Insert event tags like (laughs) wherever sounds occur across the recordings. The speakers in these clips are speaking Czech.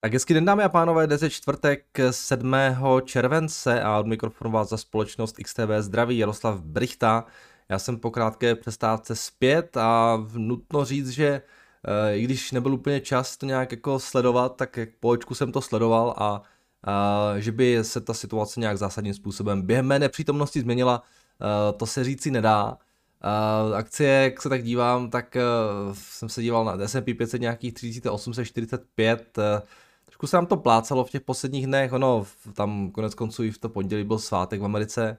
Tak hezky den dámy a pánové, dnes je čtvrtek 7. července a od mikrofonu vás za společnost XTV zdraví Jaroslav Brichta. Já jsem po krátké přestávce zpět a nutno říct, že eh, i když nebyl úplně čas to nějak jako sledovat, tak po očku jsem to sledoval a, a že by se ta situace nějak zásadním způsobem během mé nepřítomnosti změnila, eh, to se říci nedá. Uh, akcie, jak se tak dívám, tak uh, jsem se díval na S&P 500 nějakých 3845, uh, trošku se nám to plácalo v těch posledních dnech, ono tam konec konců i v to pondělí byl svátek v Americe,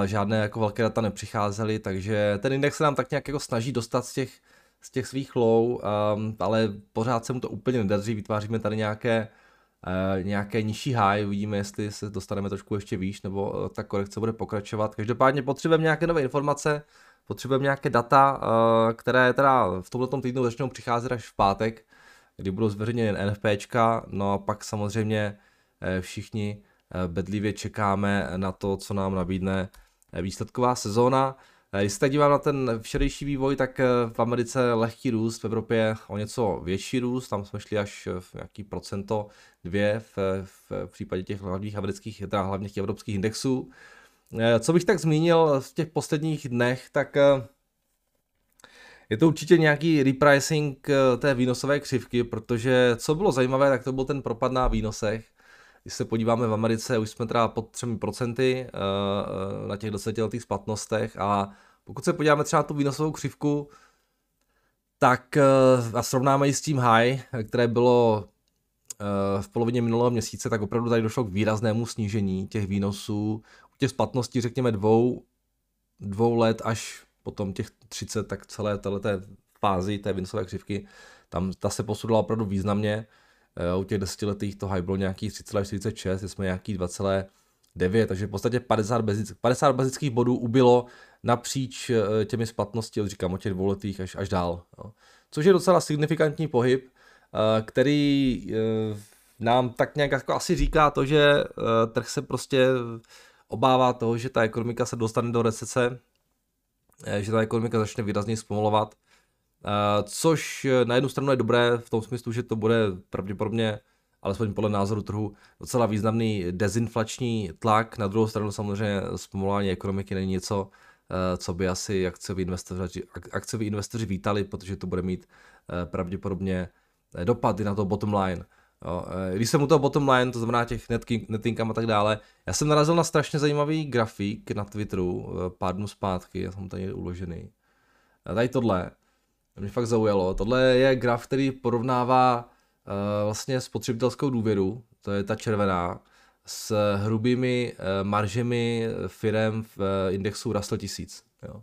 uh, žádné jako velké data nepřicházely, takže ten index se nám tak nějak jako snaží dostat z těch, z těch svých low, um, ale pořád se mu to úplně nedaří, vytváříme tady nějaké Uh, nějaké nižší high, uvidíme, jestli se dostaneme trošku ještě výš, nebo uh, ta korekce bude pokračovat. Každopádně potřebujeme nějaké nové informace, potřebujeme nějaké data, uh, které teda v tomto týdnu začnou přicházet až v pátek, kdy budou zveřejněny NFPčka, no a pak samozřejmě všichni bedlivě čekáme na to, co nám nabídne výsledková sezóna. Když se tak dívám na ten včerejší vývoj, tak v Americe lehký růst, v Evropě o něco větší růst, tam jsme šli až v nějaký procento dvě v, v, případě těch hlavních amerických, teda hlavních evropských indexů. Eh, co bych tak zmínil v těch posledních dnech, tak eh, je to určitě nějaký repricing eh, té výnosové křivky, protože co bylo zajímavé, tak to byl ten propad na výnosech. Když se podíváme v Americe, už jsme teda pod 3% na těch desetiletých splatnostech a pokud se podíváme třeba na tu výnosovou křivku, tak a srovnáme ji s tím high, které bylo v polovině minulého měsíce, tak opravdu tady došlo k výraznému snížení těch výnosů. U těch splatností, řekněme, dvou, dvou let až potom těch 30, tak celé této fázi té výnosové křivky, tam ta se posudila opravdu významně. Eh, u těch desetiletých to high bylo nějakých 3,46, jsme nějaký 2,9, takže v podstatě 50, bazických, 50 bazických bodů ubylo napříč eh, těmi splatnosti, říkám, od těch dvouletých až, až dál. Jo. Což je docela signifikantní pohyb, Eh, který nám tak nějak jako asi říká to, že trh se prostě obává toho, že ta ekonomika se dostane do recese, že ta ekonomika začne výrazně zpomalovat, což na jednu stranu je dobré v tom smyslu, že to bude pravděpodobně, alespoň podle názoru trhu, docela významný dezinflační tlak. Na druhou stranu samozřejmě zpomalování ekonomiky není něco, co by asi akcioví investoři, akcioví investoři vítali, protože to bude mít pravděpodobně Eh, dopady na to bottom line. Jo, eh, když jsem u toho bottom line, to znamená těch net income a tak dále, já jsem narazil na strašně zajímavý grafik na Twitteru eh, pár dnů zpátky, já jsem tady uložený. A tady tohle, mě fakt zaujalo, tohle je graf, který porovnává uh, vlastně spotřebitelskou důvěru, to je ta červená, s hrubými uh, maržemi firem v uh, indexu Russell 1000. Jo.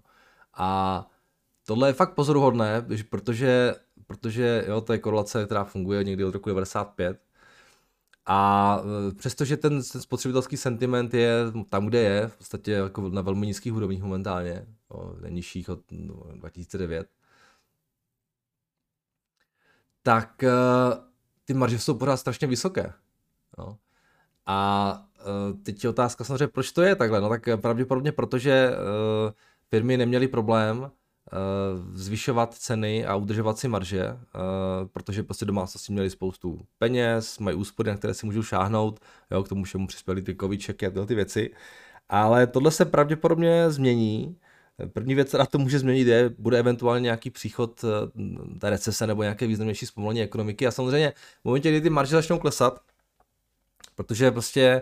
A tohle je fakt pozoruhodné, protože protože jo, to je korelace, která funguje někdy od roku 95. A e, přestože ten, ten spotřebitelský sentiment je tam, kde je, v podstatě jako na velmi nízkých úrovních momentálně, jo, nižších od no, 2009, tak uh, ty marže jsou pořád strašně vysoké. Jo. A uh, teď je otázka samozřejmě, proč to je takhle? No tak pravděpodobně protože firmy neměly problém zvyšovat ceny a udržovat si marže, eh, protože prostě domácnosti měli spoustu peněz, mají úspory, na které si můžou šáhnout, jo, k tomu všemu přispěli ty covidčeky a tyhle ty věci. Ale tohle se pravděpodobně změní. První věc, která to může změnit, je, bude eventuálně nějaký příchod eh, té recese nebo nějaké významnější zpomalení ekonomiky. A samozřejmě v momentě, kdy ty marže začnou klesat, protože prostě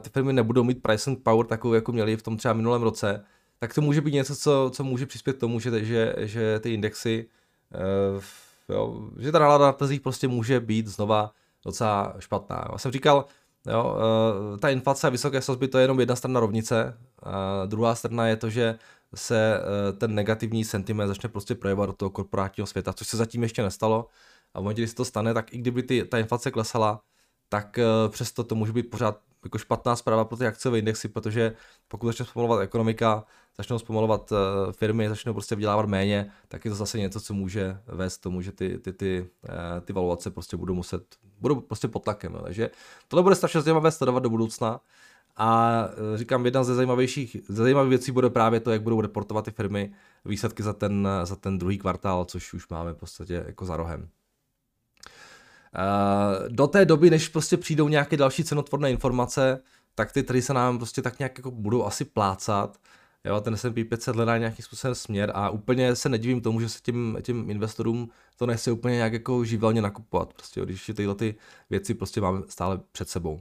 ty firmy nebudou mít pricing power takovou, jako měli v tom třeba minulém roce, tak to může být něco, co, co může přispět k tomu, že, že, že ty indexy, uh, jo, že ta nálada na trzích prostě může být znova docela špatná. Já jsem říkal, jo, uh, ta inflace a vysoké sazby to je jenom jedna strana rovnice, a druhá strana je to, že se uh, ten negativní sentiment začne prostě projevovat do toho korporátního světa, což se zatím ještě nestalo. A v momentě, kdy se to stane, tak i kdyby ty, ta inflace klesala, tak přesto to může být pořád jako špatná zpráva pro ty akciové indexy, protože pokud začne zpomalovat ekonomika, začnou zpomalovat uh, firmy, začnou prostě vydělávat méně, tak je to zase něco, co může vést tomu, že ty, ty, ty, uh, ty valuace prostě budou muset, budou prostě pod tlakem. No. Takže tohle bude strašně zajímavé sledovat do budoucna. A uh, říkám, jedna ze zajímavějších, ze zajímavých věcí bude právě to, jak budou reportovat ty firmy výsledky za ten, za ten druhý kvartál, což už máme v podstatě jako za rohem. Do té doby, než prostě přijdou nějaké další cenotvorné informace, tak ty trhy se nám prostě tak nějak jako budou asi plácat. Jo, ten S&P 500 hledá nějaký způsobem směr a úplně se nedivím tomu, že se těm, těm investorům to nechce úplně nějak jako živelně nakupovat, prostě, když tyhle ty věci prostě máme stále před sebou.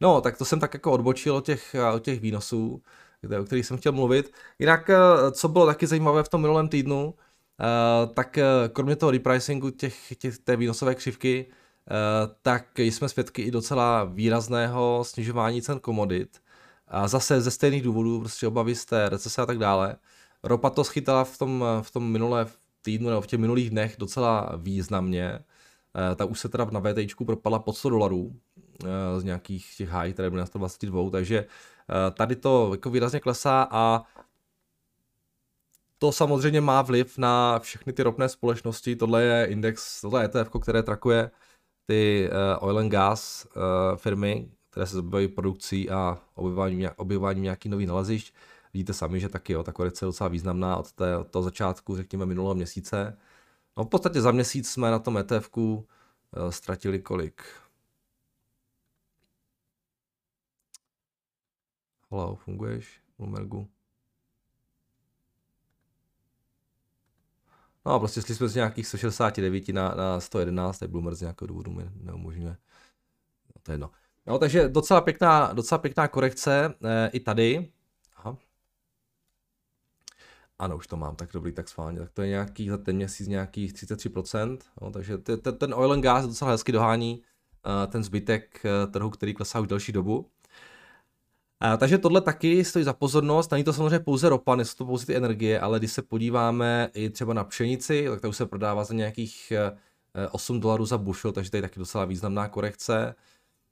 No, tak to jsem tak jako odbočil od těch, od těch výnosů, o kterých jsem chtěl mluvit. Jinak, eh, co bylo taky zajímavé v tom minulém týdnu, eh, tak eh, kromě toho repricingu těch, těch, té výnosové křivky, tak jsme svědky i docela výrazného snižování cen komodit. A zase ze stejných důvodů, prostě obavy z té recese a tak dále. Ropa to schytala v tom, v tom minulé týdnu nebo v těch minulých dnech docela významně. Ta už se teda na VT propadla pod 100 dolarů z nějakých těch high, které byly na 122, takže tady to jako výrazně klesá a to samozřejmě má vliv na všechny ty ropné společnosti. Tohle je index, tohle je ETF, které trakuje ty oil and gas firmy, které se zabývají produkcí a objevováním, objevováním nějakých nových nalezišť. Vidíte sami, že taky jo, ta korekce je docela významná od, té, od toho začátku, řekněme, minulého měsíce. No v podstatě za měsíc jsme na tom etf uh, ztratili kolik? Halo, funguješ, Bloombergu? No a prostě jsme z nějakých 169 na, na 111, tak Bloomberg z nějakého důvodu mi neumožňuje. No, to je jedno. No, takže docela pěkná, docela pěkná korekce e, i tady. Aha. Ano, už to mám, tak dobrý, tak schválně. Tak to je nějaký, za ten měsíc nějakých 33%. No, takže ten, oil and gas docela hezky dohání uh, ten zbytek uh, trhu, který klesá už delší dobu. Uh, takže tohle taky stojí za pozornost. Není to samozřejmě pouze ropa, nejsou to pouze ty energie, ale když se podíváme i třeba na pšenici, tak to už se prodává za nějakých uh, 8 dolarů za bushel, takže to je taky docela významná korekce.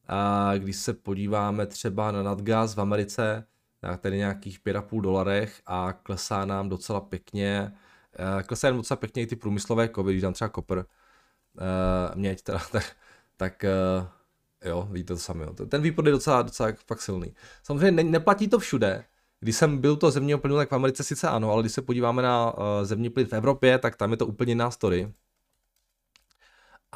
A když se podíváme třeba na nadgaz v Americe, tak tady nějakých 5,5 dolarech a klesá nám docela pěkně, eh, klesá nám docela pěkně i ty průmyslové kovy, když dám třeba kopr, uh, měď teda, (laughs) tak, tak jo, vidíte to sami. Jo. Ten výpad je docela, docela fakt silný. Samozřejmě ne, neplatí to všude. Když jsem byl to zemního plynu, tak v Americe sice ano, ale když se podíváme na uh, zemní plyn v Evropě, tak tam je to úplně jiná story.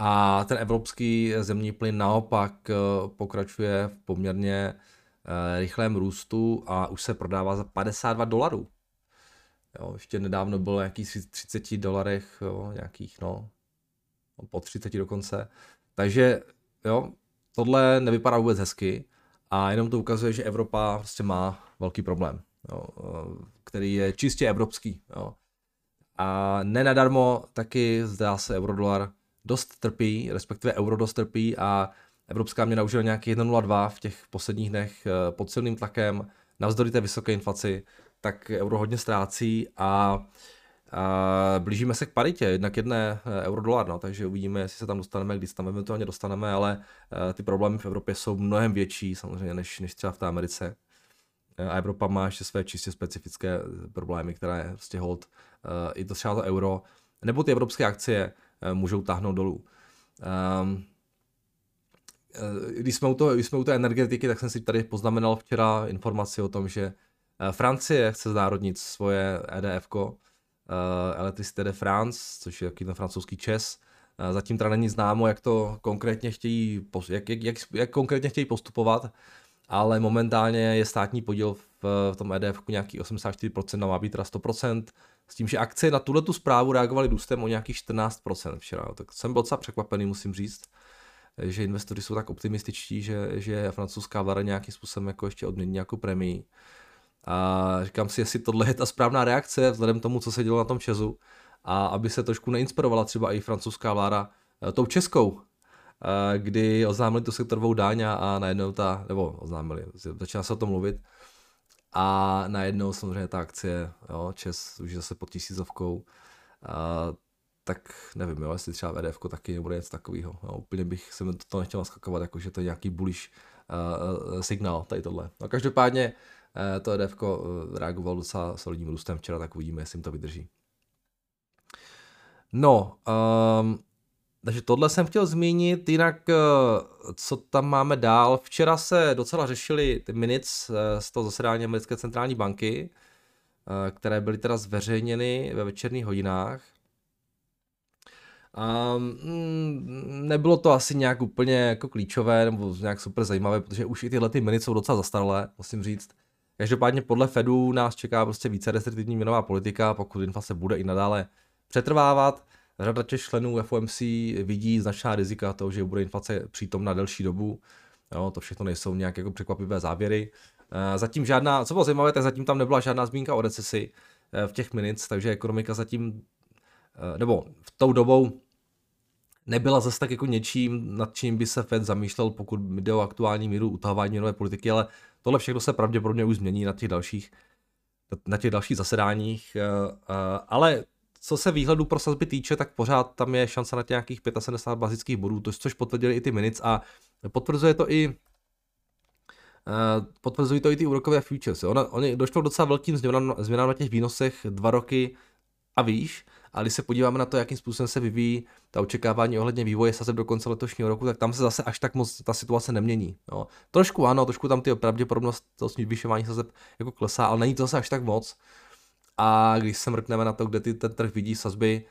A ten evropský zemní plyn naopak eh, pokračuje v poměrně eh, rychlém růstu a už se prodává za 52 dolarů. Jo, ještě nedávno bylo nějakých 30 dolarech, jo, nějakých, no, po 30 dokonce. Takže, jo, tohle nevypadá vůbec hezky a jenom to ukazuje, že Evropa prostě má velký problém, jo, eh, který je čistě evropský. Jo. A nenadarmo taky zdá se eurodolar dost trpí, respektive euro dost trpí a evropská měna už je nějaký 1,02 v těch posledních dnech eh, pod silným tlakem, navzdory té vysoké inflaci, tak euro hodně ztrácí a, a blížíme se k paritě, jednak jedné eh, euro dolar, no, takže uvidíme, jestli se tam dostaneme, když se tam eventuálně dostaneme, ale uh, ty problémy v Evropě jsou mnohem větší samozřejmě než, než třeba v té Americe. A Evropa má ještě své čistě specifické problémy, které prostě hold, i to třeba to euro, nebo ty evropské akcie, Eh, můžou táhnout dolů. Um, když jsme, u toho, když jsme u té energetiky, tak jsem si tady poznamenal včera informaci o tom, že eh, Francie chce znárodnit svoje EDF, uh, Electricité de France, což je takový ten francouzský ČES. Uh, zatím teda není známo, jak to konkrétně chtějí, jak, jak, jak, jak konkrétně chtějí postupovat, ale momentálně je státní podíl v, v tom EDF nějaký 84%, má být teda 100%, s tím, že akcie na tuhle tu zprávu reagovaly růstem o nějakých 14% včera. Tak jsem byl docela překvapený, musím říct, že investoři jsou tak optimističtí, že, že francouzská vláda nějakým způsobem jako ještě odmění nějakou premii. A říkám si, jestli tohle je ta správná reakce vzhledem tomu, co se dělo na tom Česu a aby se trošku neinspirovala třeba i francouzská vláda eh, tou českou, eh, kdy oznámili tu sektorovou dáň a najednou ta, nebo oznámili, začíná se o tom mluvit, a najednou samozřejmě ta akcie, jo, Čes už zase pod tisícovkou, a, tak nevím, jo, jestli třeba VDF taky nebude něco takového. Jo, úplně bych se mi to nechtěl naskakovat, jako že to je nějaký bullish uh, signál, tady tohle. No každopádně uh, to EDF reagovalo docela solidním růstem včera, tak uvidíme, jestli jim to vydrží. No, um, takže tohle jsem chtěl zmínit, jinak eh, co tam máme dál. Včera se docela řešily ty eh, z toho zasedání americké centrální banky, eh, které byly teda zveřejněny ve večerních hodinách. Um, nebylo to asi nějak úplně jako klíčové nebo nějak super zajímavé, protože už i tyhle ty miny jsou docela zastaralé, musím říct. Každopádně podle Fedu nás čeká prostě více restriktivní měnová politika, pokud inflace bude i nadále přetrvávat. Řada těch členů FOMC vidí značná rizika toho, že bude inflace přítomna delší dobu. Jo, to všechno nejsou nějak jako překvapivé závěry. Eh, zatím žádná, co bylo zajímavé, tak zatím tam nebyla žádná zmínka o recesi eh, v těch minutes, takže ekonomika zatím, eh, nebo v tou dobou nebyla zase tak jako něčím, nad čím by se Fed zamýšlel, pokud jde o aktuální míru utahování nové politiky, ale tohle všechno se pravděpodobně už změní na těch dalších, na těch dalších zasedáních. Ale co se výhledu pro sazby týče, tak pořád tam je šance na nějakých 75 bazických bodů, což potvrdili i ty minutes a potvrzuje to i Uh, potvrzují to i ty úrokové futures. Ono, oni došlo docela velkým změnám, změnám na těch výnosech dva roky a výš, a když se podíváme na to, jakým způsobem se vyvíjí ta očekávání ohledně vývoje sazeb do konce letošního roku, tak tam se zase až tak moc ta situace nemění. Jo. Trošku ano, trošku tam ty pravděpodobnost toho zvyšování sazeb jako klesá, ale není to zase až tak moc. A když se mrkneme na to, kde ty, ten trh vidí sazby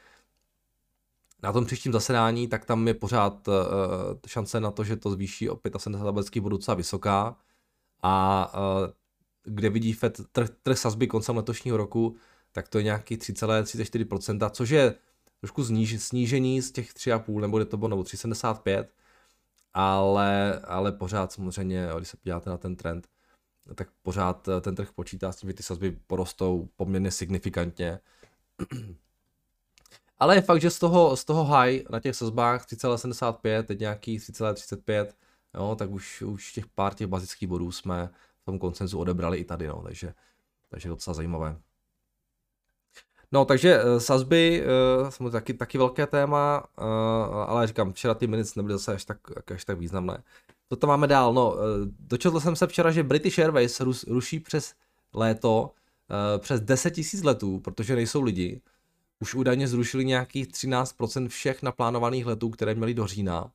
na tom příštím zasedání, tak tam je pořád uh, šance na to, že to zvýší o 75 bazických bodů docela vysoká. A uh, kde vidí Fed trh, trh sazby koncem letošního roku, tak to je nějaký 3,34%, což je trošku sníž, snížení z těch 3,5 nebo to bylo nebo 3,75, ale, ale pořád samozřejmě, když se podíváte na ten trend, tak pořád eh, ten trh počítá s tím, že ty sazby porostou poměrně signifikantně. (clears throat) Ale je fakt, že z toho, z toho high na těch sazbách 3,75, teď nějaký 3,35, jo, tak už, už těch pár těch bazických bodů jsme v tom koncenzu odebrali i tady, no, takže, takže docela zajímavé. No, takže uh, sazby, uh, jsou taky, taky velké téma, uh, ale říkám, včera ty minutes nebyly zase až tak, až tak významné. Co tam máme dál? No, dočetl jsem se včera, že British Airways ruší přes léto přes 10 000 letů, protože nejsou lidi. Už údajně zrušili nějakých 13% všech naplánovaných letů, které měli do října.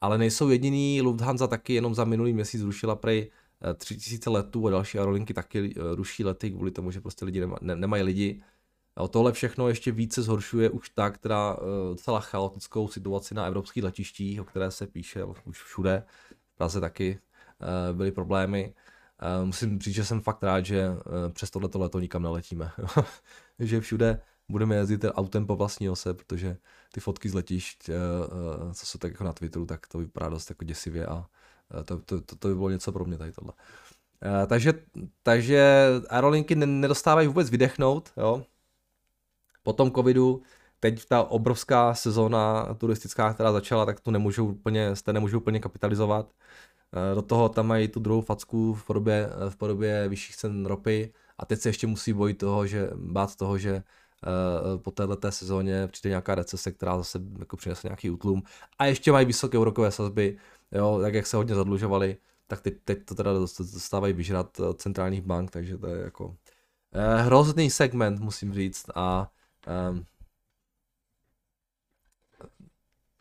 Ale nejsou jediný, Lufthansa taky jenom za minulý měsíc zrušila prej 3000 letů a další aerolinky taky ruší lety kvůli tomu, že prostě lidi nema, ne, nemají lidi. A tohle všechno ještě více zhoršuje už tak, která uh, celá chaotickou situaci na evropských letištích, o které se píše už všude. V Praze taky uh, byly problémy. Uh, musím říct, že jsem fakt rád, že přes tohleto leto nikam neletíme. (laughs) že všude budeme jezdit autem po vlastní ose, protože ty fotky z letišť, co jsou tak jako na Twitteru, tak to vypadá dost jako děsivě a to, to, to, to by bylo něco pro mě tady tohle. Takže, takže aerolinky nedostávají vůbec vydechnout, jo tom covidu, teď ta obrovská sezóna turistická, která začala, tak tu nemůžou úplně, jste nemůžou úplně kapitalizovat. Eh, do toho tam mají tu druhou facku v podobě, v podobě vyšších cen ropy a teď se ještě musí bojit toho, že, bát toho, že uh, po této sezóně přijde nějaká recese, která zase jako přinese nějaký útlum. A ještě mají vysoké úrokové sazby, jo, tak jak se hodně zadlužovali, tak teď, teď to teda dostávají vyžrat centrálních bank, takže to je jako uh, hrozný segment, musím říct. A Um,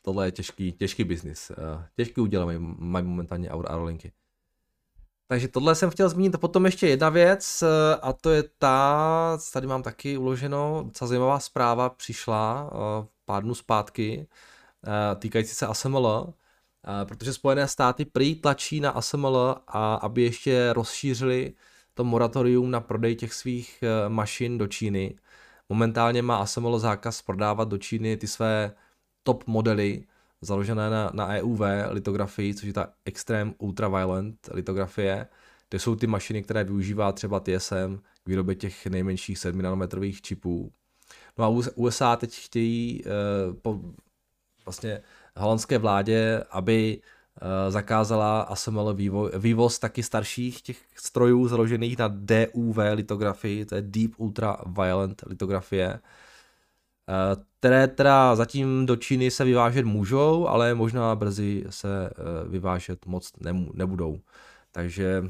tohle je těžký, těžký biznis. Uh, těžký udělat mají momentálně aerolinky. Takže tohle jsem chtěl zmínit. Potom ještě jedna věc, eh, a to je ta, tady mám taky uloženo, docela zajímavá zpráva přišla uh, pár dnů zpátky, uh, týkající se ASML, protože Spojené státy prý tlačí na ASML, a aby ještě rozšířili to moratorium na prodej těch svých mašin do Číny. Momentálně má ASML zákaz prodávat do Číny ty své top modely založené na, na EUV litografii, což je ta Extreme Ultraviolent litografie. To jsou ty mašiny, které využívá třeba TSM k výrobě těch nejmenších 7 nanometrových čipů. No a USA teď chtějí uh, po vlastně holandské vládě, aby Eh, zakázala ASML vývo, vývoz taky starších těch strojů založených na DUV litografii, to je Deep Ultra Violent litografie, eh, které teda zatím do Číny se vyvážet můžou, ale možná brzy se eh, vyvážet moc nebudou. Takže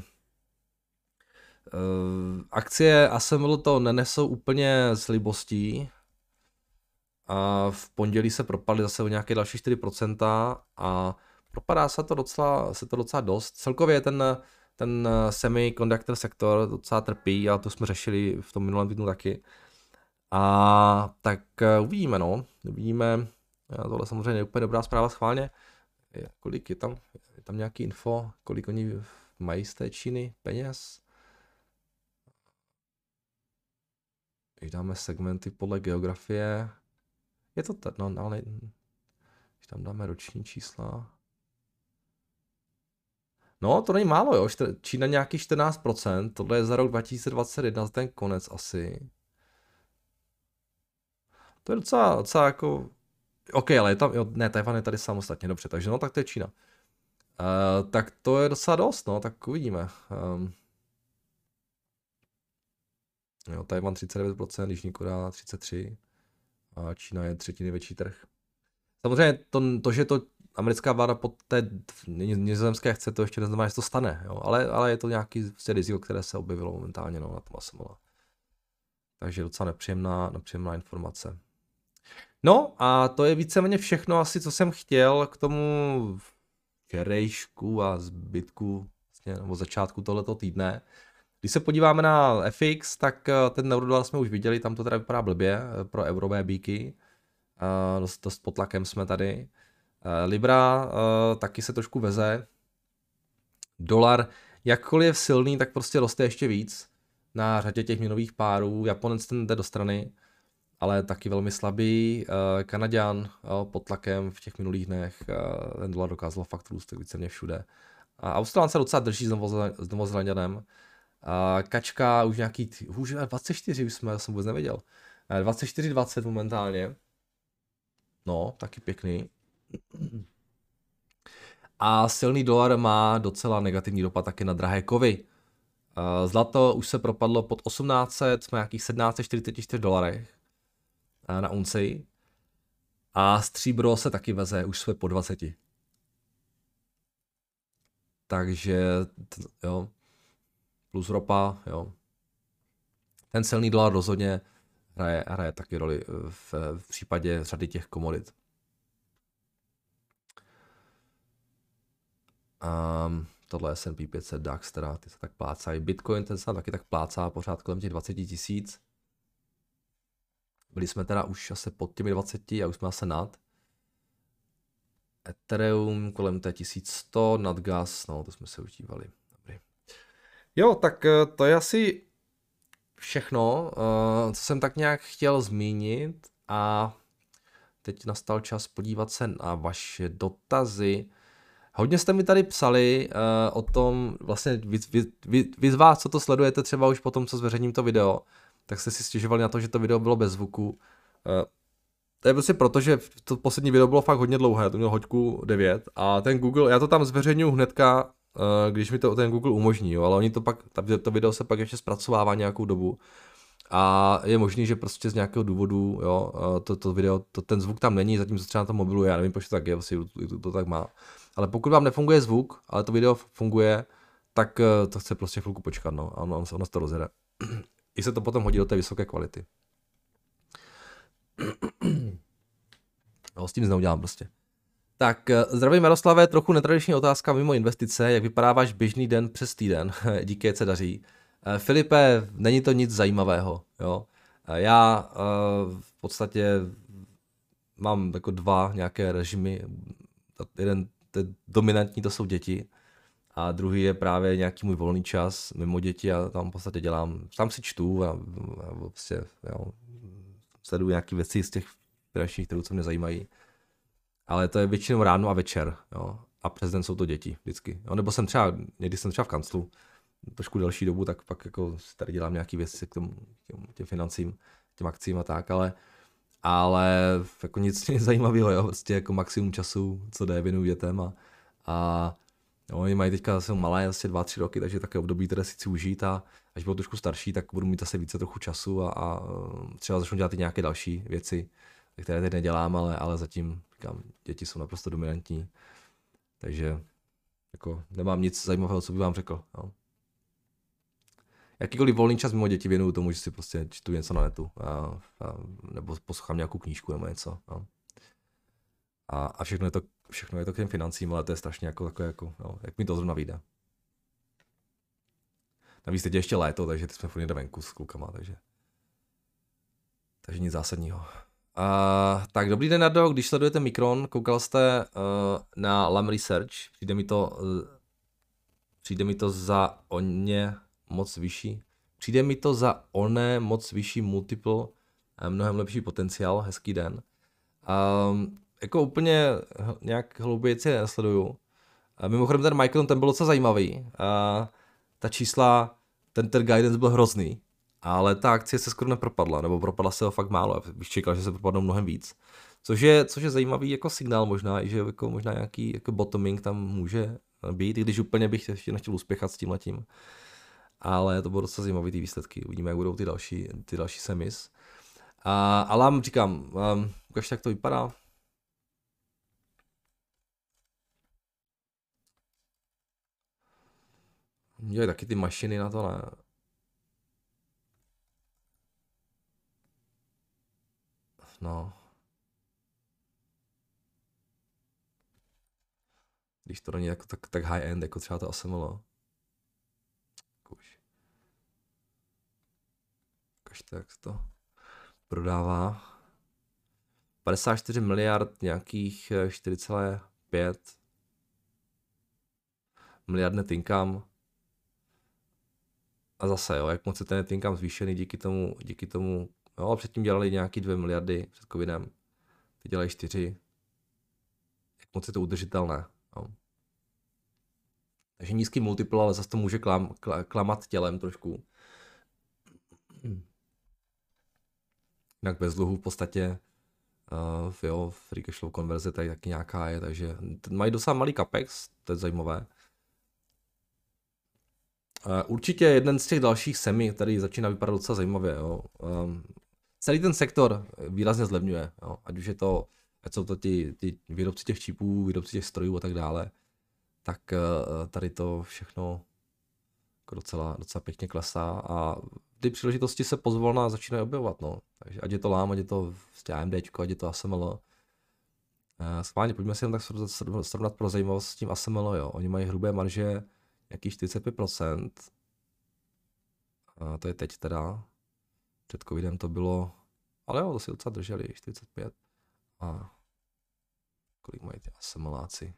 akcie ASML to nenesou úplně s libostí, a v pondělí se propadly zase o nějaké další 4% a propadá se to docela, se to docela dost. Celkově ten, ten semiconductor sektor docela trpí, ale to jsme řešili v tom minulém týdnu taky. A tak eh, uvidíme, no. Uvidíme, Já, tohle samozřejmě je úplně dobrá zpráva schválně. Kolik je tam, je tam nějaký info, kolik oni mají z té Číny peněz? Když dáme segmenty podle geografie, je to tak, no, ale když tam dáme roční čísla, No, to není málo, jo. Čína nějaký 14%, tohle je za rok 2021, za ten konec asi. To je docela, docela jako... OK, ale je tam, jo, ne, Tajvan je tady samostatně, dobře, takže no, tak to je Čína. Uh, tak to je docela dost, no, tak uvidíme. Um, jo, Tajvan 39%, Jižní Korea 33%, a Čína je třetí největší trh. Samozřejmě to, to, že to americká vláda pod té nizozemské chce, to ještě neznamená, že to stane, jo? Ale, ale je to nějaký prostě riziko, které se objevilo momentálně no, na tom ASML. Takže docela nepříjemná, nepříjemná informace. No a to je víceméně všechno asi, co jsem chtěl k tomu včerejšku a zbytku vlastně, nebo začátku tohoto týdne. Když se podíváme na FX, tak eh, ten eurodolar jsme už viděli, tam to teda vypadá blbě eh, pro eurové bíky. Uh, dost, dost pod tlakem jsme tady. Uh, Libra uh, taky se trošku veze. Dolar, jakkoliv silný, tak prostě roste ještě víc na řadě těch měnových párů. Japonec ten jde do strany, ale taky velmi slabý. Uh, Kanaďan pod tlakem v těch minulých dnech. Ten dolar dokázal fakt růst víceméně všude. A Australán se docela drží s Novozelanděnem. Kačka už nějaký, už 24 už jsme, jsem vůbec nevěděl. 24-20 momentálně. No, taky pěkný. A silný dolar má docela negativní dopad taky na drahé kovy. Eh, zlato už se propadlo pod 1800, jsme nějakých 1744 dolarech eh, na unci. A stříbro se taky veze, už jsme po 20. Takže, jo, plus ropa, jo. Ten silný dolar rozhodně hraje, hraje taky roli v, v případě řady těch komodit. Um, tohle je S&P 500 DAX, teda ty se tak plácají. Bitcoin ten se taky tak plácá pořád kolem těch 20 tisíc. Byli jsme teda už asi pod těmi 20 a už jsme asi nad. Ethereum kolem té 1100, nad gas, no to jsme se už dívali. Dobrý. Jo, tak eh, to je asi všechno, uh, co jsem tak nějak chtěl zmínit a teď nastal čas podívat se na vaše dotazy. Hodně jste mi tady psali uh, o tom, vlastně vy, vy, vy, vy z vás, co to sledujete třeba už po tom, co zveřejním to video, tak jste si stěžovali na to, že to video bylo bez zvuku. Uh, to je prostě proto, že to poslední video bylo fakt hodně dlouhé, to mělo hoďku 9 a ten Google, já to tam zveřejňuji hnedka Eh, když mi to ten Google umožní, jo, ale oni to pak, to video se pak ještě zpracovává nějakou dobu a je možný, že prostě z nějakého důvodu, jo, to, to video, to, ten zvuk tam není, zatím se třeba na tom mobilu, já nevím, proč to tak je, vlastně to, to tak má. Ale pokud vám nefunguje zvuk, ale to video funguje, tak eh, to chce prostě chvilku počkat, no, a ono, ono se to rozjede. (clears throat) I se to potom hodí do té vysoké kvality. (clears throat) No, s tím neudělám prostě. Tak eh, zdravím Jaroslave, trochu netradiční otázka mimo investice. Jak vypadá váš běžný den přes týden? (laughs) Díky, se daří. Eh, Filipe, není to nic zajímavého. Jo? Já v podstatě mám jako dva nějaké režimy. Jeden ten dominantní to jsou děti a druhý je právě nějaký můj volný čas mimo děti a tam v podstatě dělám, tam si čtu a, a prostě jo, sleduju nějaké věci z těch finančních trhů, co mě zajímají ale to je většinou ráno a večer, jo. A přes den jsou to děti vždycky. Jo. Nebo jsem třeba, někdy jsem třeba v kanclu, trošku delší dobu, tak pak jako tady dělám nějaký věci k tomu, těm, těm financím, těm akcím a tak, ale ale jako nic (laughs) zajímavého, jo, prostě jako maximum času, co jde, věnuju dětem a, a jo, oni mají teďka zase malé, asi dva, tři roky, takže také období, které si chci užít a až budou trošku starší, tak budu mít asi více trochu času a, a třeba začnu dělat i nějaké další věci, které teď nedělám, ale, ale zatím říkám, děti jsou naprosto dominantní, takže jako nemám nic zajímavého, co bych vám řekl. Jo. Jakýkoliv volný čas mimo děti věnuju tomu, že si prostě čtu něco na netu a, a, nebo poslouchám nějakou knížku nebo něco. Jo. A, a všechno je to, všechno je to k těm financím, ale to je strašně jako takové, jako, jo, jak mi to zrovna vyjde. Navíc teď je ještě léto, takže jsme furt venku s klukama, takže takže nic zásadního. Uh, tak dobrý den, Nado, když sledujete Mikron, koukal jste uh, na Lam Research, přijde mi to, uh, přijde mi to za oně moc vyšší, přijde mi to za oné moc vyšší multiple, mnohem lepší potenciál, hezký den. Um, jako úplně nějak hlouběji si nesleduju. A mimochodem ten Michael, ten byl docela zajímavý. A ta čísla, ten, ten guidance byl hrozný, ale ta akcie se skoro nepropadla, nebo propadla se ho fakt málo. Já bych čekal, že se propadnou mnohem víc. Což je, což je zajímavý jako signál možná, že jako možná nějaký jako bottoming tam může být, i když úplně bych ještě nechtěl uspěchat s tím letím. Ale to bylo docela zajímavý ty výsledky. Uvidíme, jak budou ty další, ty další semis. A, ale říkám, um, ukažte, jak to vypadá. Jo, taky ty mašiny na to ne. No. Když to není jako tak, tak high-end, jako třeba to ASML. Už. Ukažte, jak to prodává. 54 miliard, nějakých 4,5 eh, miliard net income. A zase, jo, jak moc je ten net income zvýšený díky tomu, díky tomu, jo, předtím dělali nějaký 2 miliardy před covidem, teď dělají 4. Jak moc je to udržitelné, jo. Takže nízký multiple, ale zase to může klam, klamat tělem trošku. Jinak bez dluhu v podstatě uh, jo, free cash flow konverze tady taky nějaká je, takže mají docela malý capex, to je zajímavé. Uh, určitě jeden z těch dalších semi, který začíná vypadat docela zajímavě. Jo. Um, celý ten sektor výrazně zlevňuje, jo. ať už je to, ať jsou to ty výrobci těch čipů, výrobci těch strojů a tak dále, tak uh, tady to všechno jako docela, docela pěkně klesá a ty příležitosti se pozvolna začínají objevovat, no. Takže ať je to LAM, ať je to vlastně AMD, ať je to ASML. Uh, schválně, pojďme si jen tak srovnat pro zajímavost s tím ASML, jo. Oni mají hrubé marže nějakých 45%. A to je teď teda. Před covidem to bylo, ale jo, to si docela drželi, 45. A kolik mají ty ASMLáci?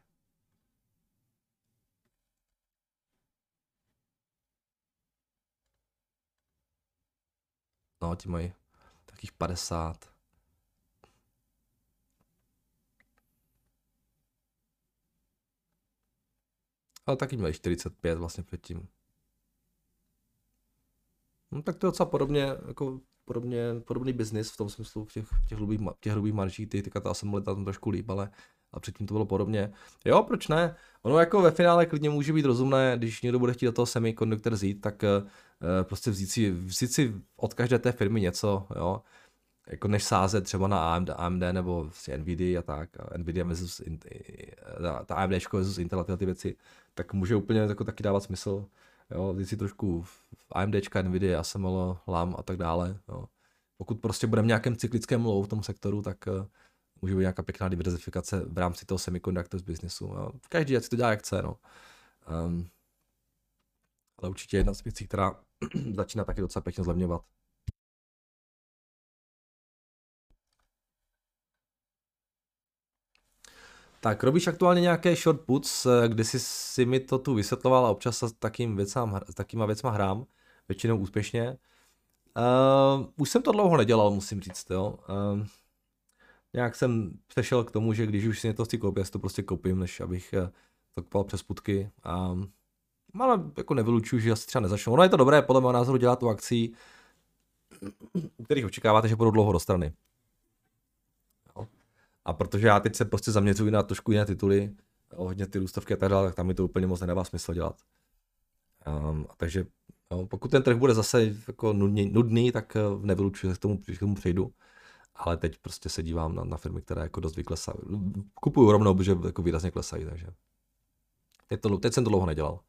No, ti mají takých 50. Ale taky měli 45 vlastně předtím. No, tak to je docela podobně, jako podobně, podobný biznis v tom smyslu v těch, těch, hrubých, těch hrubých marží, ty teďka ta jsem tam trošku líp, ale a předtím to bylo podobně. Jo, proč ne? Ono jako ve finále klidně může být rozumné, když někdo bude chtít do toho semikonduktor vzít, tak uh, prostě vzít si, vzít si od každé té firmy něco, jo. Jako než sázet třeba na AMD, AMD nebo vlastně Nvidia a tak, a Nvidia versus, ta AMD versus Intel a tyhle ty věci, tak může úplně jako taky dávat smysl. Jo, vzít si trošku AMD, Nvidia, ASML, LAM a tak dále. Jo. Pokud prostě budeme v nějakém cyklickém low v tom sektoru, tak uh, může být nějaká pěkná diverzifikace v rámci toho semiconductors biznesu. Jo. Každý ať si to dělá jak chce. No. Um, ale určitě jedna z věcí, která (clears throat) začíná taky docela pěkně zlevňovat. Tak, robíš aktuálně nějaké short puts, kdy jsi si mi to tu vysvětloval a občas s takým věcám, s takýma věcma hrám, většinou úspěšně. Uh, už jsem to dlouho nedělal, musím říct, jo. Uh, nějak jsem přešel k tomu, že když už si něco chci koupit, já si to prostě koupím, než abych eh, to kupoval přes putky. A, ale jako nevylučuju, že asi třeba nezačnu. Ono je to dobré, podle mého názoru, dělat tu akcí, u kterých očekáváte, že budou dlouho do strany. A protože já teď se prostě zaměřuji na trošku jiné tituly, hodně ty růstovky a tak dále, tak tam mi to úplně moc nedává smysl dělat. Um, takže no, pokud ten trh bude zase jako nudný, nudný tak eh, nevylučuji, že k tomu, k tomu přejdu. Ale teď prostě se dívám na, na firmy, které jako dost vyklesají. Kupuju rovnou, protože jako výrazně klesají, takže teď, to, teď jsem to dlouho nedělal.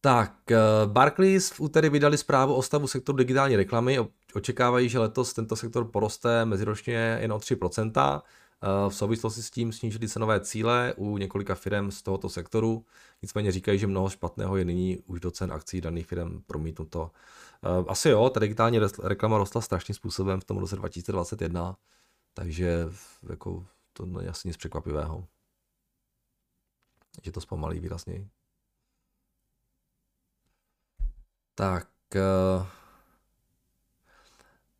Tak, eh, Barclays v úterý vydali zprávu o stavu sektoru digitální reklamy. Očekávají, že letos tento sektor poroste meziročně jen o 3%. Eh, v souvislosti s tím snížili cenové cíle u několika firm z tohoto sektoru. Nicméně říkají, že mnoho špatného je nyní už do cen akcí daných firm promítnuto asi jo, ta digitální reklama rostla strašným způsobem v tom roce 2021, takže jako to není asi nic překvapivého. Že to zpomalí výrazněji. Tak. Uh,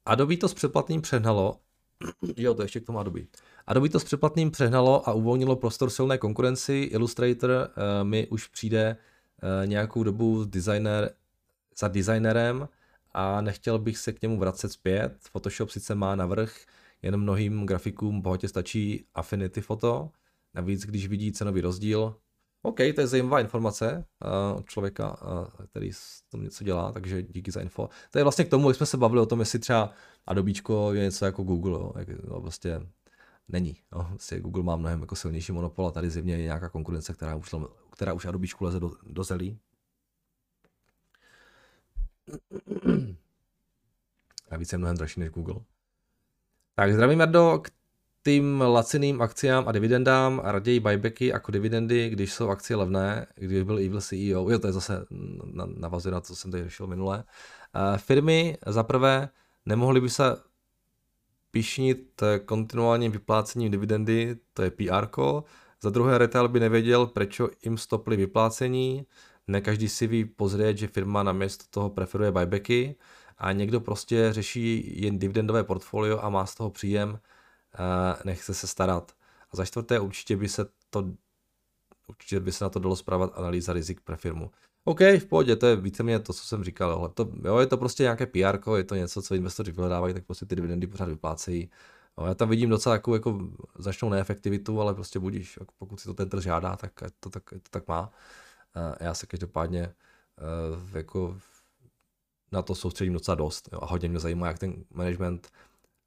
Adobe to s předplatným přehnalo. (clears throat) jo, to ještě k tomu Adobe. Adobe to s předplatným přehnalo a uvolnilo prostor silné konkurenci. Illustrator uh, mi už přijde uh, nějakou dobu designer, za designerem a nechtěl bych se k němu vracet zpět. Photoshop sice má navrh, jen mnohým grafikům bohatě stačí Affinity Photo. Navíc, když vidí cenový rozdíl, OK, to je zajímavá informace uh, od člověka, uh, který s tom něco dělá, takže díky za info. To je vlastně k tomu, jak jsme se bavili o tom, jestli třeba Adobíčko je něco jako Google, jo, jak, no, prostě není. Jo. Vlastně Google má mnohem jako silnější monopol a tady zjevně je nějaká konkurence, která už, která už Adobíčku leze do, do zelí. (clears throat) A více mnohem dražší než Google. Tak zdravím Jardo, k tým laciným akciám a dividendám a raději buybacky jako dividendy, když jsou akcie levné, když byl Evil CEO. Jo, to je zase navazuje na to, co jsem tady řešil minule. Uh, firmy za prvé nemohly by se pišnit kontinuálním vyplácením dividendy, to je PR. Za druhé, retail by nevěděl, proč jim stopli vyplácení. Ne každý si ví pozrieť, že firma na místo toho preferuje buybacky a někdo prostě řeší jen dividendové portfolio a má z toho příjem, nechce se starat. A za čtvrté určitě by se to určitě by se na to dalo zpravovat analýza rizik pro firmu. OK, v pohodě, to je víceméně to, co jsem říkal, ale to, jo, je to prostě nějaké PR, je to něco, co investoři vyhledávají, tak prostě ty dividendy pořád vyplácejí. No, já tam vidím docela jako, jako značnou neefektivitu, ale prostě budíš, pokud si to ten trh žádá, tak to tak, to tak má. Já se každopádně eh, jako na to soustředím docela dost jo, a hodně mě zajímá, jak ten management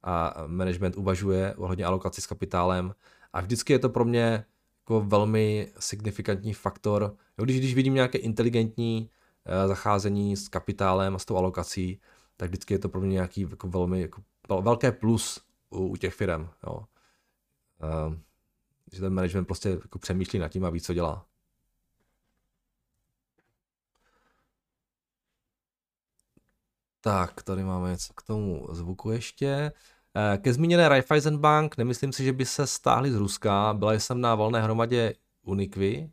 a management uvažuje ohledně alokaci s kapitálem a vždycky je to pro mě jako velmi signifikantní faktor. Jo, když, když vidím nějaké inteligentní uh, zacházení s kapitálem a s tou alokací, tak vždycky je to pro mě nějaký jako velmi jako velké plus u, u těch firm. Jo. Uh, že ten management prostě jako přemýšlí nad tím a ví, co dělá. Tak, tady máme něco k tomu zvuku ještě. Eh, ke zmíněné Raiffeisen Bank, nemyslím si, že by se stáhli z Ruska. Byla jsem na volné hromadě Unikvy,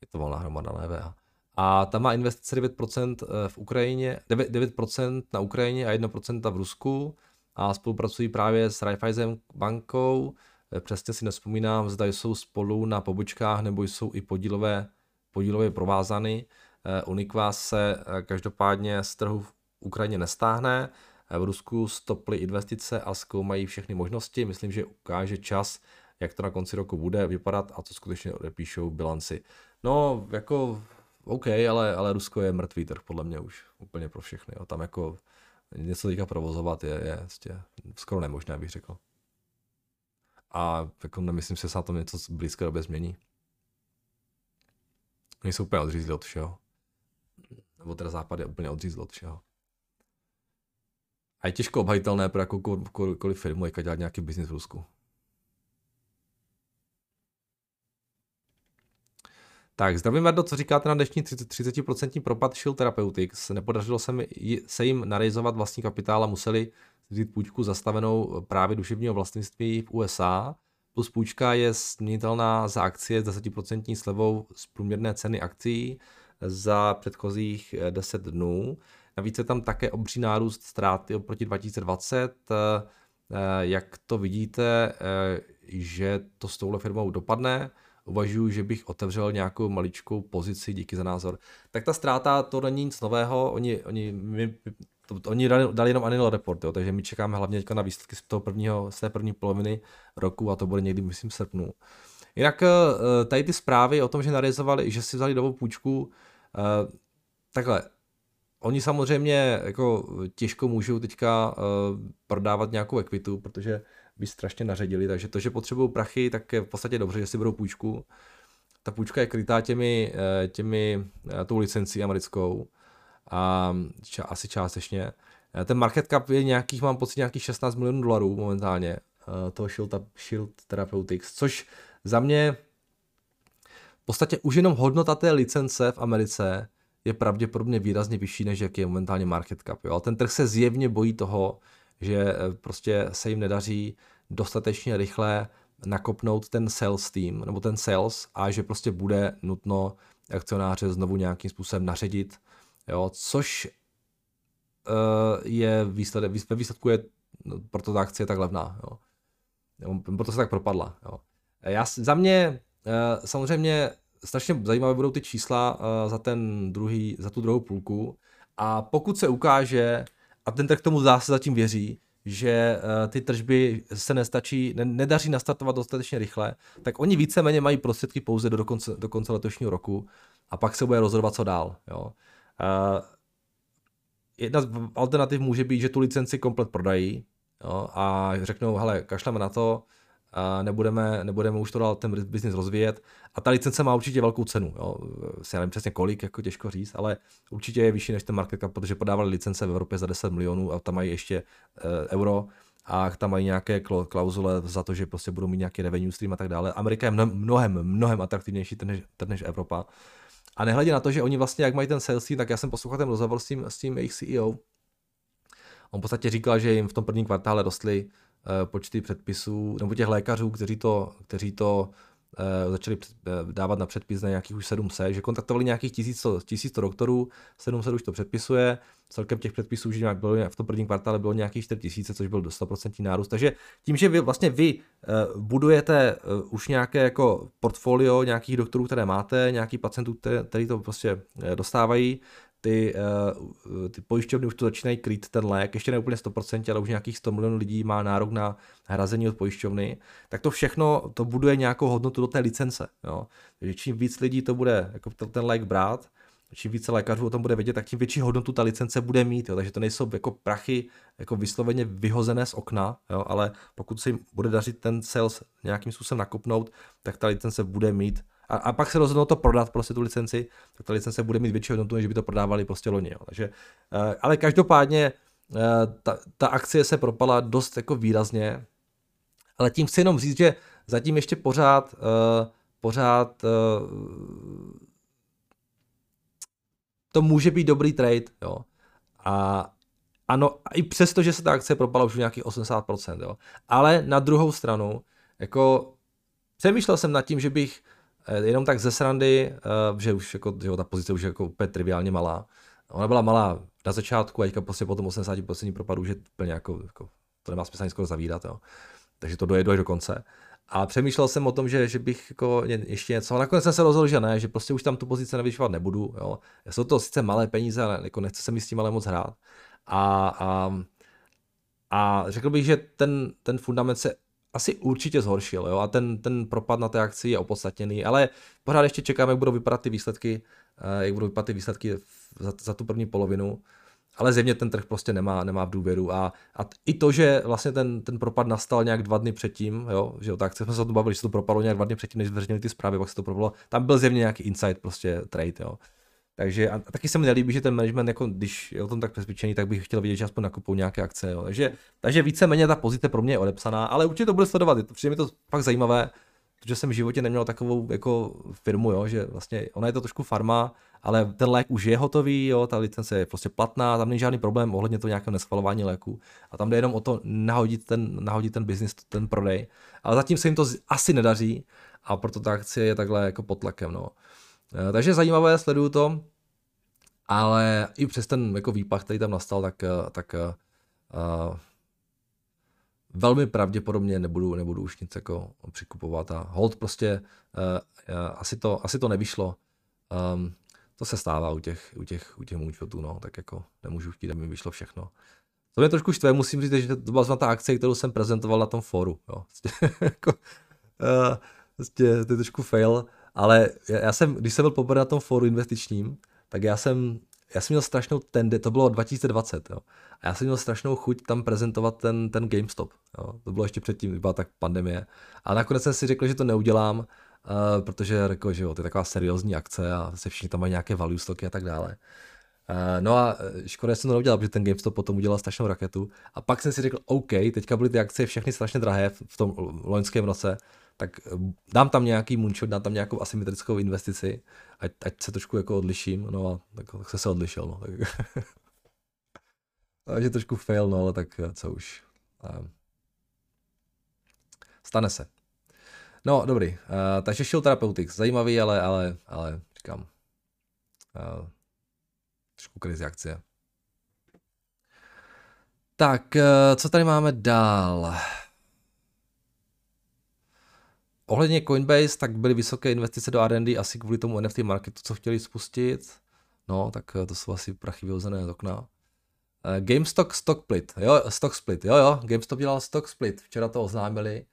je to volná hromada, ne VH. A tam má investice 9% eh, v Ukrajině, 9% na Ukrajině a 1% v Rusku a spolupracují právě s Raiffeisen bankou. Eh, přesně si nespomínám, zda jsou spolu na pobočkách nebo jsou i podílové, podílově provázany. Unikva se každopádně z trhu Ukrajině nestáhne. V Rusku stoply investice a zkoumají všechny možnosti. Myslím, že ukáže čas, jak to na konci roku bude vypadat a co skutečně odepíšou bilanci. No, jako OK, ale, ale Rusko je mrtvý trh podle mě už úplně pro všechny. Jo. Tam jako něco teďka provozovat je, je vlastně skoro nemožné, bych řekl. A jako nemyslím si, že se na tom něco v blízké době změní. Oni jsou úplně odřízli od všeho. Nebo teda západ je úplně odřízl od všeho. A je těžko obhajitelné pro jakoukoliv firmu, jak dělat nějaký biznis v Rusku. Tak, zdravím Vardo, co říkáte na dnešní 30% propad Shield Therapeutics? Nepodařilo se, mi, se jim narizovat vlastní kapitál a museli vzít půjčku zastavenou právě duševního vlastnictví v USA. Plus půjčka je směnitelná za akcie s 10% slevou z průměrné ceny akcí za předchozích 10 dnů. Navíc je tam také obří nárůst ztráty oproti 2020. Eh, jak to vidíte, eh, že to s touhle firmou dopadne? Uvažuji, že bych otevřel nějakou maličkou pozici, díky za názor. Tak ta ztráta, to není nic nového, oni, oni, my, to, oni dali, dali jenom annual report, jo, takže my čekáme hlavně na výsledky z, toho prvního, z té první poloviny roku a to bude někdy, myslím, srpnu. Jinak eh, tady ty zprávy o tom, že narizovali, že si vzali novou půjčku, takhle, Oni samozřejmě jako těžko můžou teďka uh, prodávat nějakou ekvitu, protože by strašně naředili, takže to, že potřebují prachy, tak je v podstatě dobře, že si budou půjčku. Ta půjčka je krytá těmi, eh, těmi uh, tou licencí americkou a ča, asi částečně. Ten market cap je nějakých, mám pocit, nějakých 16 milionů dolarů momentálně, toho Shield, Shield Therapeutics, což za mě v podstatě už jenom hodnota té licence v Americe je pravděpodobně výrazně vyšší, než jak je momentálně market cap. Jo. A ten trh se zjevně bojí toho, že eh, prostě se jim nedaří dostatečně rychle nakopnout ten sales team, nebo ten sales, a že prostě bude nutno akcionáře znovu nějakým způsobem naředit, jo, což uh, je výsledek, ve výsledku je, no, proto ta akcie je tak levná, jo. proto se tak propadla. Jo. Já, za mě uh, samozřejmě strašně zajímavé budou ty čísla uh, za, ten druhý, za tu druhou půlku a pokud se ukáže, a ten trh tomu zase zatím věří, že uh, ty tržby se nestačí, ne, nedaří nastartovat dostatečně rychle, tak oni víceméně mají prostředky pouze do, do, konce, do konce letošního roku a pak se bude rozhodovat, co dál. Jo. Uh, jedna z alternativ může být, že tu licenci komplet prodají jo, a řeknou, hele, kašleme na to, a nebudeme, nebudeme už to dál ten biznis rozvíjet. A ta licence má určitě velkou cenu. Jo. Si nevím přesně kolik, jako těžko říct, ale určitě je vyšší než ten market cap, protože podávali licence v Evropě za 10 milionů a tam mají ještě e, euro a tam mají nějaké klauzule za to, že prostě budou mít nějaký revenue stream a tak dále. Amerika je mnohem, mnohem, atraktivnější než, než Evropa. A nehledě na to, že oni vlastně, jak mají ten sales team, tak já jsem poslouchal ten rozhovor s tím, s tím jejich CEO. On v podstatě říkal, že jim v tom prvním kvartále rostly počty předpisů, nebo těch lékařů, kteří to, kteří to uh, začali uh, dávat na předpis na nějakých už 700, že kontaktovali nějakých 1100, 1100 doktorů, 700 už to předpisuje, celkem těch předpisů že bylo, v tom prvním kvartále bylo nějakých 4000, což byl do 100% nárůst. Takže tím, že vy vlastně vy budujete už nějaké jako portfolio nějakých doktorů, které máte, nějaký pacientů, který to prostě dostávají, ty, uh, ty pojišťovny už to začínají krýt ten lék, ještě ne úplně 100%, ale už nějakých 100 milionů lidí má nárok na hrazení od pojišťovny, tak to všechno, to buduje nějakou hodnotu do té licence. Jo. Takže čím víc lidí to bude jako ten lék brát, čím více lékařů o tom bude vědět, tak tím větší hodnotu ta licence bude mít. Jo. Takže to nejsou jako prachy jako vysloveně vyhozené z okna, jo. ale pokud se jim bude dařit ten sales nějakým způsobem nakopnout, tak ta licence bude mít a, a pak se rozhodnou to prodat prostě tu licenci, tak ta licence bude mít větší hodnotu, než by to prodávali prostě loni. Jo. Takže, uh, ale každopádně uh, ta, ta akcie se propala dost jako výrazně, ale tím chci jenom říct, že zatím ještě pořád, uh, pořád to může být dobrý trade, jo. A ano, i přesto, že se ta akce propala už nějakých 80%, jo. Ale na druhou stranu, jako přemýšlel jsem nad tím, že bych Eh, jenom tak ze srandy, uh, že už jako, že ta pozice už je jako úplně triviálně malá. Ona byla malá na začátku a teďka prostě po tom 80% propadu už je úplně jako, jako to nemá smysl ani skoro zavírat, jo. Takže to dojde do konce. A přemýšlel jsem o tom, že, že bych jako ještě něco, ale nakonec jsem se rozhodl, že ne, že prostě už tam tu pozici navyšovat nebudu. Jo. Jsou to sice malé peníze, ale jako nechce se mi s tím ale moc hrát. A, a, a řekl bych, že ten, ten fundament se asi určitě zhoršil, jo, a ten, ten propad na té akci je opodstatněný, ale pořád ještě čekáme, jak budou vypadat ty výsledky, eh, jak budou vypadat ty výsledky za, za tu první polovinu, ale zjevně ten trh prostě nemá, nemá v důvěru a, a i to, že vlastně ten, ten propad nastal nějak dva dny předtím, jo, že jo, tak jsme se o tom bavili, že se to propadlo nějak dva dny předtím, než zveřejnili ty zprávy, pak se to propadlo, tam byl zjevně nějaký insight, prostě trade, jo. Takže a taky se mi nelíbí, že ten management, jako, když je o tom tak přesvědčený, tak bych chtěl vidět, že aspoň nakupují nějaké akce. Jo. Takže, takže víceméně ta pozice pro mě je odepsaná, ale určitě to bude sledovat. Přijde mi to fakt zajímavé, protože jsem v životě neměl takovou jako firmu, jo, že vlastně ona je to trošku farma, ale ten lék už je hotový, jo, ta licence je prostě platná, tam není žádný problém ohledně toho nějakého neschvalování léku. A tam jde jenom o to nahodit ten, nahodit ten biznis, ten prodej. Ale zatím se jim to asi nedaří a proto ta akcie je takhle jako pod tlakem. No. Eh, takže zajímavé, sleduju to, ale i přes ten jako výpach, který tam nastal, tak, eh, tak uh, velmi pravděpodobně nebudu, nebudu už nic jako přikupovat a hold prostě uh, uh, asi, to, asi to nevyšlo. Um, to se stává u těch, u těch, u těch moonshotů, no, tak jako nemůžu chtít, aby mi vyšlo všechno. To mě trošku štve, musím říct, že to byla ta akce, kterou jsem prezentoval na tom fóru. Jo. (laughs) jako, uh, to je trošku fail, ale já jsem, když jsem byl poprvé na tom fóru investičním, tak já jsem, já jsem měl strašnou tendy, to bylo 2020, jo. A já jsem měl strašnou chuť tam prezentovat ten, ten GameStop. Jo. To bylo ještě předtím, byla tak pandemie. A nakonec jsem si řekl, že to neudělám, uh, protože řekl, že jo, to je taková seriózní akce a se všichni tam mají nějaké value stoky a tak dále. Uh, no a eh, škoda, že jsem to neudělal, protože ten GameStop potom udělal strašnou raketu. A pak jsem si řekl, OK, teďka byly ty akcie všechny strašně drahé v tom loňském roce, tak eh, dám tam nějaký moonshot, dám tam nějakou asymetrickou investici, ať, ať se trošku jako odliším, no a tak, tak se se odlišil, no. Tak. (laughs) Takže trošku fail, no ale tak eh, co už. Stane se. No, dobrý. Uh, takže Shield Therapeutics, zajímavý, ale, ale, ale říkám, uh, trošku krizi akcie. Tak, uh, co tady máme dál? Ohledně Coinbase, tak byly vysoké investice do R&D asi kvůli tomu NFT marketu, co chtěli spustit. No, tak to jsou asi prachy vyhozené z okna. Uh, GameStop stock split, jo, stock split, jo, jo, GameStop dělal stock split, včera to oznámili.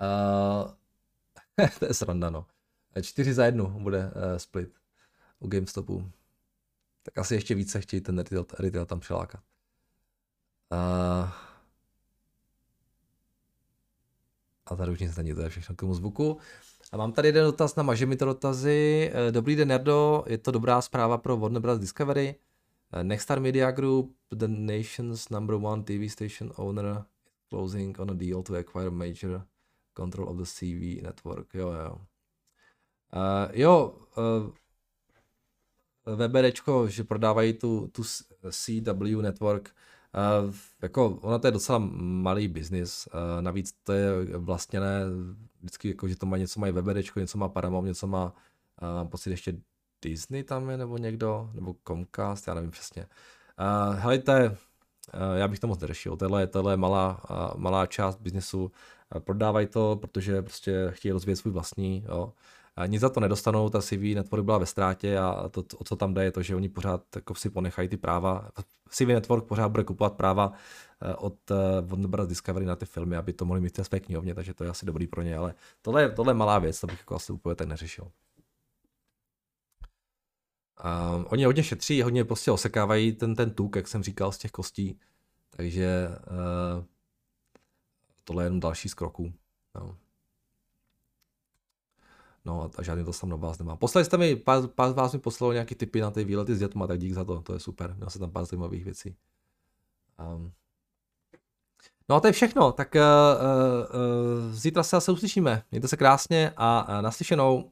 Uh, (laughs) to je sranda, no. Čtyři za jednu bude uh, split u GameStopu. Tak asi ještě více chtějí ten retail, retail tam přelákat. Uh, a tady už nic není, to je všechno k tomu zvuku. A mám tady jeden dotaz na Maže mi to dotazy. Eh, dobrý den, Nerdo, je to dobrá zpráva pro Warner Bros. Discovery. Nexstar Media Group, the nation's number one TV station owner, closing on a deal to acquire major Control of the CV Network, jo, jo. Uh, jo, uh, eh, VBDčko, že prodávají tu, tu CW Network, uh, jako ono to je docela malý biznis, uh, navíc to je vlastně ne, vždycky jako, že to má něco mají VBDčko, něco má Paramount, něco má, uh, pocit ještě Disney tam je, nebo někdo, nebo Comcast, já nevím přesně. Uh, helejte, uh, já bych to moc neřešil, tohle, tohle je malá, uh, malá část biznesu, prodávají to, protože prostě chtějí rozvíjet svůj vlastní, jo. Nic za to nedostanou, ta CV Network byla ve ztrátě a to, o co tam jde, je to, že oni pořád jako si ponechají ty práva. CV Network pořád bude kupovat práva eh, od eh, Warner Bros. Discovery na ty filmy, aby to mohli mít v knihovně, takže to je asi dobrý pro ně, ale tohle, tohle je malá věc, to bych jako asi úplně tak neřešil. Um, oni hodně šetří, hodně prostě osekávají ten, ten tuk, jak jsem říkal, z těch kostí, takže uh, tohle je jenom další z kroků. No. No a žádný to tam na vás nemám. Poslali jste mi, pár, pár z vás mi poslalo nějaký tipy na ty výlety s dětma, tak dík za to, to je super. Měl jsem tam pár zajímavých věcí. Um. No a to je všechno, tak uh, uh, zítra se zase uslyšíme. Mějte se krásně a uh, naslyšenou.